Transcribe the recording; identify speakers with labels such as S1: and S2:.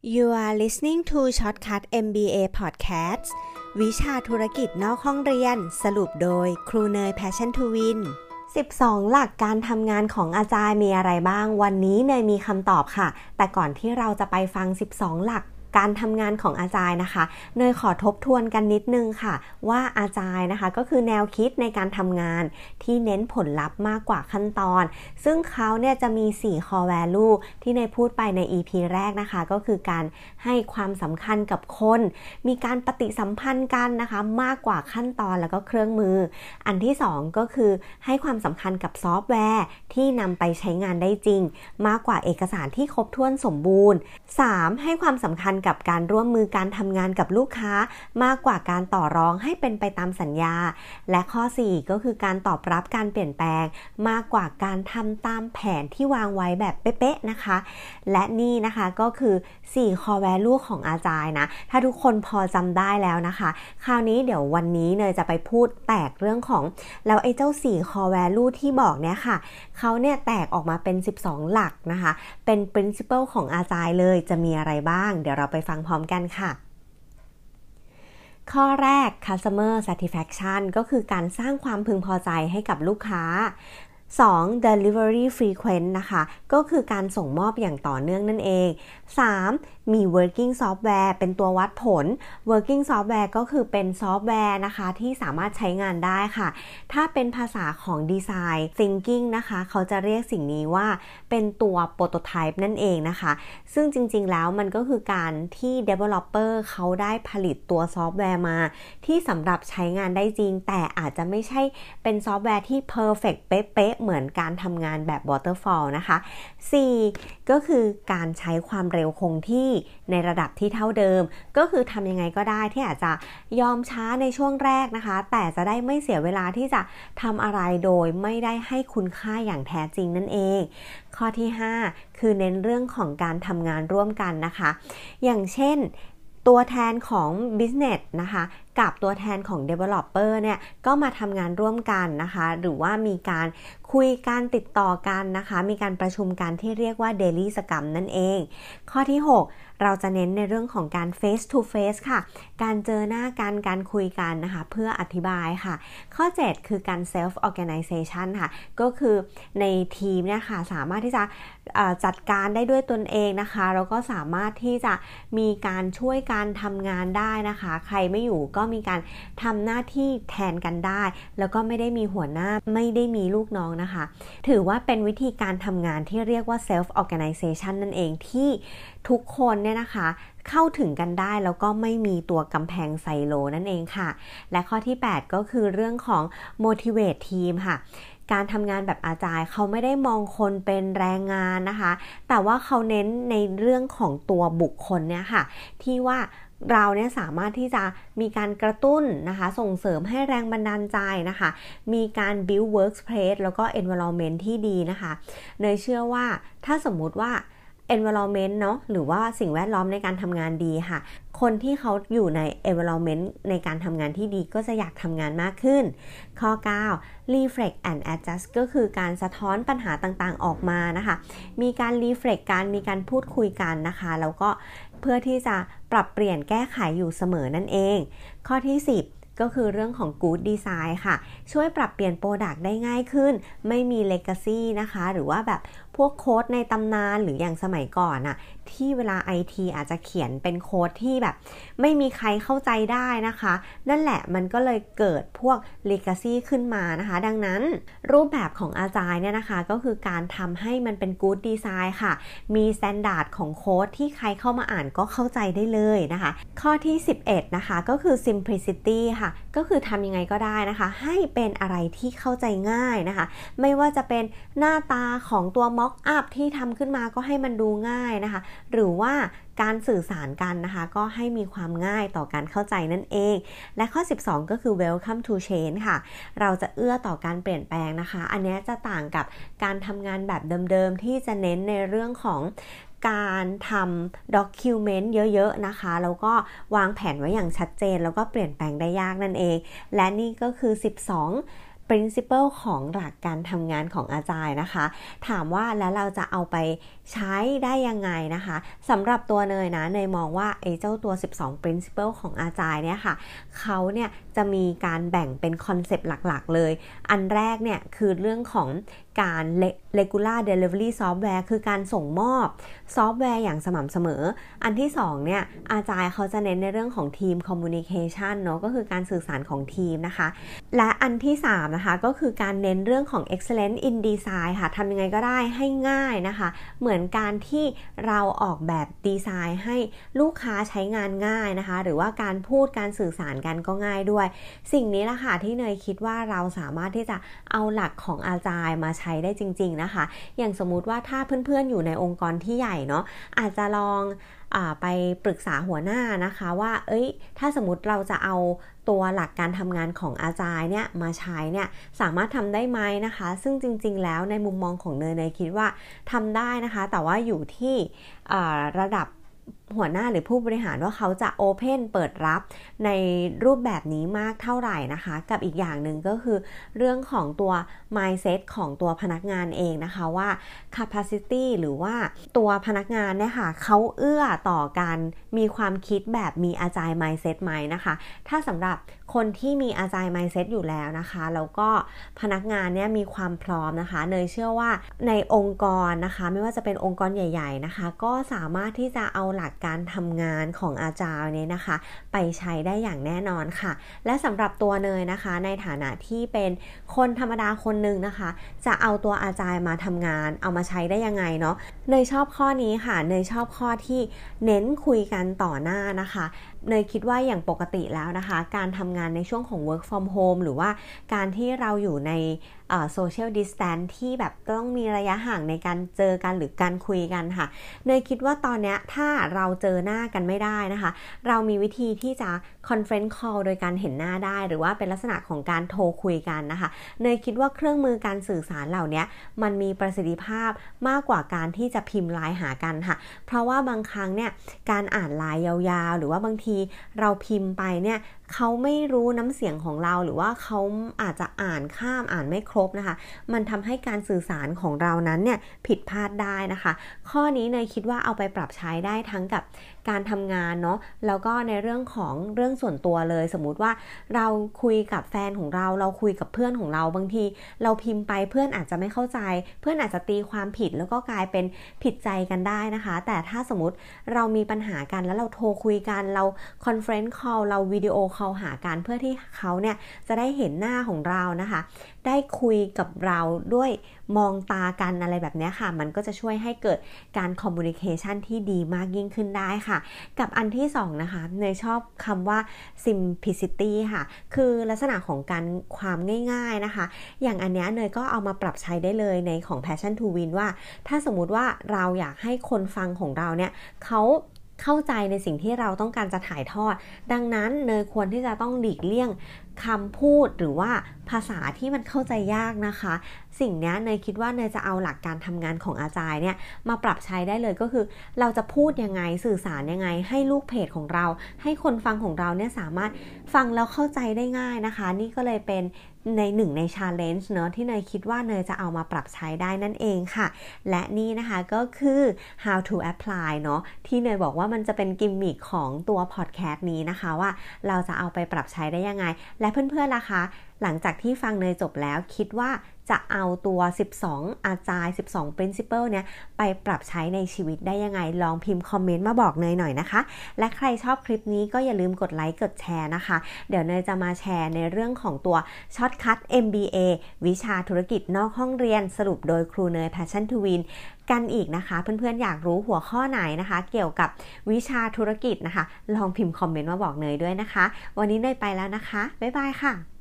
S1: You are listening to Shortcut MBA Podcast วิชาธุรกิจนอกห้องเรียน สรุปโดยครูเนย Passion to Win 12 หลักการทำงานของอาจารย์มีอะไรบ้าง วันนี้เนยมีคำตอบค่ะ แต่ก่อนที่เราจะไปฟัง 12 หลัก การทำงานของอาจารย์นะคะ เนยขอทบทวนกันนิดนึงค่ะ ว่าอาจารย์นะคะก็คือแนวคิดในการทำงานที่เน้นผลลัพธ์มากกว่าขั้นตอน ซึ่งเขาเนี่ยจะมี 4 core value ที่เนยพูดไปใน EP แรกนะคะ ก็คือการให้ความสำคัญกับคน มีการปฏิสัมพันธ์กันนะคะ มากกว่าขั้นตอนแล้วก็เครื่องมือ อันที่ 2 ก็คือให้ความสำคัญกับซอฟต์แวร์ที่นำไปใช้งานได้จริง มากกว่าเอกสารที่ครบถ้วนสมบูรณ์ 3. ให้ความสำคัญกับการร่วมมือการทำงานกับลูกค้ามากกว่าการต่อรองให้เป็นไปตามสัญญา และข้อ 4 ก็คือการตอบรับการเปลี่ยนแปลง มากกว่าการทำตามแผนที่วางไว้แบบเป๊ะๆนะคะ และนี่นะคะก็คือ 4 core value ของอาจายนะ ถ้าทุกคนพอจำได้แล้วนะคะ คราวนี้เดี๋ยววันนี้เนยจะไปพูดแตกเรื่องของ แล้วไอ้เจ้า 4 core value ที่บอกเนี่ยค่ะเขาเนี่ยแตกออกมาเป็น 12 หลักนะคะ เป็น principle ของอาจายเลยจะมีอะไรบ้าง เดี๋ยวเราไปฟังพร้อมกันค่ะ ข้อแรก customer satisfaction ก็คือการสร้างความพึงพอใจให้กับลูกค้า 2. delivery frequent นะคะ ก็คือการส่งมอบอย่างต่อเนื่องนั่นเอง 3. มี working software เป็นตัววัดผล working software ก็คือเป็นซอฟต์แวร์นะคะที่สามารถใช้งานได้ค่ะ ถ้าเป็นภาษาของ design thinking นะคะ เขาจะเรียกสิ่งนี้ว่าเป็นตัว prototype นั่นเองนะคะ ซึ่งจริงๆแล้วมันก็คือการที่ developer เขาได้ผลิตตัวซอฟต์แวร์มา ที่สำหรับใช้งานได้จริง แต่อาจจะไม่ใช่เป็นซอฟต์แวร์ที่ perfect เป๊ะเหมือนการทำงานแบบ waterfall นะคะ 4. ก็คือการใช้ความเร็วคงที่ในระดับที่เท่าเดิม ก็คือทำยังไงก็ได้ที่อาจจะยอมช้าในช่วงแรกนะคะ แต่จะได้ไม่เสียเวลาที่จะทำอะไรโดยไม่ได้ให้คุณค่าอย่างแท้จริงนั่นเอง ข้อที่ 5 คือเน้นเรื่องของการทำงานร่วมกันนะคะ อย่างเช่นตัวแทนของ business นะคะ กับตัวแทนของ Developer เนี่ยก็มาทำงานร่วมกันนะคะ หรือว่ามีการคุยการติดต่อกันนะคะ มีการประชุมกันที่เรียกว่า Daily สกรรมนั่นเอง ข้อที่ 6 เราจะเน้นในเรื่องของการ face to face ค่ะ การเจอหน้ากัน การคุยกันนะคะ เพื่ออธิบายค่ะ ข้อ 7 คือการ self organization ค่ะ ก็คือในทีมเนี่ยค่ะสามารถที่จะจัดการได้ด้วยตนเองนะคะ แล้วก็สามารถที่จะมีการช่วยการทำงานได้นะคะ ใครไม่อยู่ก็มีการทำหน้าที่แทนกันได้ แล้วก็ไม่ได้มีหัวหน้าไม่ได้มีลูกน้องนะคะ ถือว่าเป็นวิธีการทำงานที่เรียกว่า self organization นั่นเองที่ทุกคนเนี่ยนะคะเข้าถึงกันได้แล้วก็ไม่มีตัวกำแพงไซโลนั่นเองค่ะ และข้อที่ 8 ก็คือเรื่องของ motivate team ค่ะการทำงานแบบอาจายเขาไม่ได้มองคนเป็นแรงงานนะคะ แต่ว่าเขาเน้นในเรื่องของตัวบุคคลเนี่ยค่ะ ที่ว่า เราเนี่ยสามารถที่จะมีการกระตุ้นนะคะ ส่งเสริมให้แรงบันดาลใจนะคะ มีการ build workspace แล้วก็ environment ที่ดีนะคะเนยเชื่อว่าถ้าสมมุติว่า environment เนาะหรือว่าสิ่งแวดล้อมในการทำงานดีค่ะ คนที่เขาอยู่ใน environment ในการทำงานที่ดีก็จะอยากทำงานมากขึ้น ข้อ 9 reflect and adjust ก็คือการสะท้อนปัญหาต่างๆออกมานะคะ มีการ reflect การมีการพูดคุยกันนะคะ แล้วก็ เพื่อที่จะปรับเปลี่ยนแก้ไขอยู่เสมอนั่นเอง ข้อที่ 10ก็คือเรื่องของ Good Design ค่ะ ช่วยปรับเปลี่ยน product ได้ง่ายขึ้น ไม่มี Legacy นะคะ หรือว่าแบบพวกโค้ดในตำนานหรืออย่างสมัยก่อนอะ ที่เวลา IT อาจจะเขียนเป็นโค้ดที่แบบ ไม่มีใครเข้าใจได้นะคะ นั่นแหละมันก็เลยเกิดพวก Legacy ขึ้นมานะคะ ดังนั้นรูปแบบของอาจารย์เนี่ยนะคะ ก็คือการทำให้มันเป็น Good Design ค่ะ มี standard ของโค้ดที่ใครเข้ามาอ่านก็เข้าใจได้เลยนะคะ ข้อที่ 11 นะคะก็คือ Simplicity ค่ะ ก็คือทำยังไงก็ได้นะคะ ให้เป็นอะไรที่เข้าใจง่ายนะคะ ไม่ว่าจะเป็นหน้าตาของตัวม็อกอัพที่ทำขึ้นมาก็ให้มันดูง่ายนะคะ หรือว่าการสื่อสารกันนะคะ ก็ให้มีความง่ายต่อการเข้าใจนั่นเอง และข้อ 12 ก็คือ welcome to change ค่ะ เราจะเอื้อต่อการเปลี่ยนแปลงนะคะ อันนี้จะต่างกับการทำงานแบบเดิมๆ ที่จะเน้นในเรื่องของ การทำด็อกิวเมนต์เยอะๆนะคะแล้วก็วางแผนไว้อย่างชัดเจน แล้วก็เปลี่ยนแปลงได้ยากนั่นเอง และนี่ก็คือ 12 principle ของหลักการทำงานของ Agile นะคะ ถามว่าแล้วเราจะเอาไปใช้ได้ยังไงนะคะสำหรับตัวเนยนะเนยมองว่าไอ้เจ้าตัว 12 principle ของอาจารย์เนี่ยค่ะเขาเนี่ยจะมีการแบ่งเป็นคอนเซปต์หลักๆเลย อันแรกเนี่ยคือเรื่องของ การ regular delivery software คือการส่งมอบซอฟต์แวร์อย่างสม่ำเสมอ อันที่2เนี่ยอาจารย์เขาจะเน้นในเรื่องของทีม communication เนาะก็คือการสื่อสารของทีมนะคะ และอันที่3นะคะก็คือการเน้นเรื่องของ excellence in design ค่ะทำยังไงก็ได้ให้ง่ายนะคะ เหมือนการที่เราออกแบบดีไซน์ให้ลูกค้าใช้งานง่ายนะคะ หรือว่าการพูดการสื่อสารกันก็ง่ายด้วย สิ่งนี้ละค่ะที่เนยคิดว่าเราสามารถที่จะเอาหลักของอาจารย์มาใช้ได้จริง ๆนะคะ อย่างสมมุติว่าถ้าเพื่อนๆอยู่ในองค์กรที่ใหญ่เนาะอาจจะลองอไปปรึกษาหัวหน้านะคะว่า เอ้ย ถ้าสมมติเราจะเอาตัวหลักการทำงานของอาจารย์เนี่ยมาใช้เนี่ยสามารถทำได้ไหมนะคะ ซึ่งจริง ๆ แล้วในมุมมองของเนยเนยคิดว่าทำได้นะคะ แต่ว่าอยู่ที่ระดับ หัวหน้าหรือผู้บริหารว่าเขาจะโอเพนเปิดรับในรูปแบบนี้มากเท่าไหร่นะคะ กับอีกอย่างหนึ่งก็คือ เรื่องของตัว mindset ของตัวพนักงานเองนะคะว่า capacity หรือว่าตัวพนักงานเนี่ยค่ะเขาเอื้อต่อการมีความคิดแบบมีอาจาย mindset ไหมนะคะ ถ้าสำหรับ คนที่มีอาจาย mindset อยู่แล้วนะคะแล้วก็พนักงานเนี่ยมีความพร้อมนะคะ เนยเชื่อว่าในองค์กรนะคะ ไม่ว่าจะเป็นองค์กรใหญ่ ๆนะคะ ก็สามารถที่จะเอาหลักการทำงานของอาจารย์เนี่ยนะคะ ไปใช้ได้อย่างแน่นอนค่ะ และสำหรับตัวเนยนะคะ ในฐานะที่เป็นคนธรรมดาคนหนึ่งนะคะ จะเอาตัว Agile มาทำงาน เอามาใช้ได้ยังไงเนาะเนยชอบข้อนี้ค่ะเนยชอบข้อที่เน้นคุยกันต่อหน้านะคะเนยคิดว่าอย่างปกติแล้วนะคะ การทำงานในช่วงของ work from home หรือว่าการที่เราอยู่ใน social distance ที่แบบต้องมีระยะห่างในการเจอกันหรือการคุยกันค่ะ เนยคิดว่าตอนนี้ถ้าเราเจอหน้ากันไม่ได้นะคะ เรามีวิธีที่จะ conference call โดยการเห็นหน้าได้ หรือว่าเป็นลักษณะของการโทรคุยกันนะคะ เนยคิดว่าเครื่องมือการสื่อสารเหล่านี้มันมีประสิทธิภาพมากกว่าการที่จะพิมพ์ไลน์หากันค่ะ เพราะว่าบางครั้งเนี่ยการอ่านไลน์ยาวๆ หรือว่าบางทีเราพิมพ์ไปเนี่ยเขาไม่รู้น้ำเสียงของเราหรือว่าเขาอาจจะอ่านข้ามอ่านไม่ครบนะคะ มันทำให้การสื่อสารของเรานั้นเนี่ยผิดพลาดได้นะคะ ข้อนี้เนยคิดว่าเอาไปปรับใช้ได้ทั้งกับ การทำงานเนาะแล้วก็ในเรื่องของเรื่องส่วนตัวเลย สมมุติว่าเราคุยกับแฟนของเรา เราคุยกับเพื่อนของเราบางที เราพิมพ์ไปเพื่อนอาจจะไม่เข้าใจ เพื่อนอาจจะตีความผิดแล้วก็กลายเป็นผิดใจกันได้นะคะ แต่ถ้าสมมติเรามีปัญหากันแล้วเราโทรคุยกันเรา conference call เราวิดีโอคอลหากันเพื่อที่เขาเนี่ยจะได้เห็นหน้าของเรานะคะ ได้คุยกับเราด้วยมองตากันอะไรแบบนี้ค่ะ มันก็จะช่วยให้เกิดการคอมมูนิเคชันที่ดีมากยิ่งขึ้นได้ค่ะกับอันที่2นะคะเนยชอบคำว่า simplicity ค่ะ คือลักษณะของการความง่ายๆนะคะ อย่างอันนี้เนยก็เอามาปรับใช้ได้เลยในของ passion to win ว่า ถ้าสมมุติว่าเราอยากให้คนฟังของเราเนี่ยเขาเข้าใจในสิ่งที่เราต้องการจะถ่ายทอด ดังนั้นเนยควรที่จะต้องหลีกเลี่ยง คำพูดหรือว่าภาษาที่มันเข้าใจยากนะคะ สิ่งนี้เนยคิดว่าเนยจะเอาหลักการทำงานของอาจารย์เนี่ยมาปรับใช้ได้เลยก็คือ เราจะพูดยังไงสื่อสารยังไง ให้ลูกเพจของเรา ให้คนฟังของเราเนี่ยสามารถฟังแล้วเข้าใจได้ง่ายนะคะ นี่ก็เลยเป็นในหนึ่งใน challenge เนอะที่เนยคิดว่าเนยจะเอามาปรับใช้ได้นั่นเองค่ะ และนี่นะคะก็คือ how to apply เนาะที่เนยบอกว่ามันจะเป็นกิมมิคของตัว podcast นี้นะคะว่าเราจะเอาไปปรับใช้ได้ยังไง และเพื่อนๆล่ะคะ หลังจากที่ฟังเนยจบแล้วคิดว่าจะเอาตัว 12 อาจารย์ 12 principle เนี่ย ไปปรับใช้ในชีวิตได้ยังไง ลองพิมพ์คอมเมนต์มาบอกเนยหน่อยนะคะ และใครชอบคลิปนี้ก็อย่าลืมกดไลค์ กดแชร์นะคะ เดี๋ยวเนยจะมาแชร์ในเรื่องของตัวช็อตคัท MBA วิชาธุรกิจนอกห้องเรียน สรุปโดยครูเนย Passion to Win กันอีกนะคะ เพื่อนๆ อยากรู้หัวข้อไหนนะคะ เกี่ยวกับวิชาธุรกิจนะคะ ลองพิมพ์คอมเมนต์มาบอกเนยด้วยนะคะ วันนี้เนยไปแล้วนะคะ บ๊ายบายค่ะ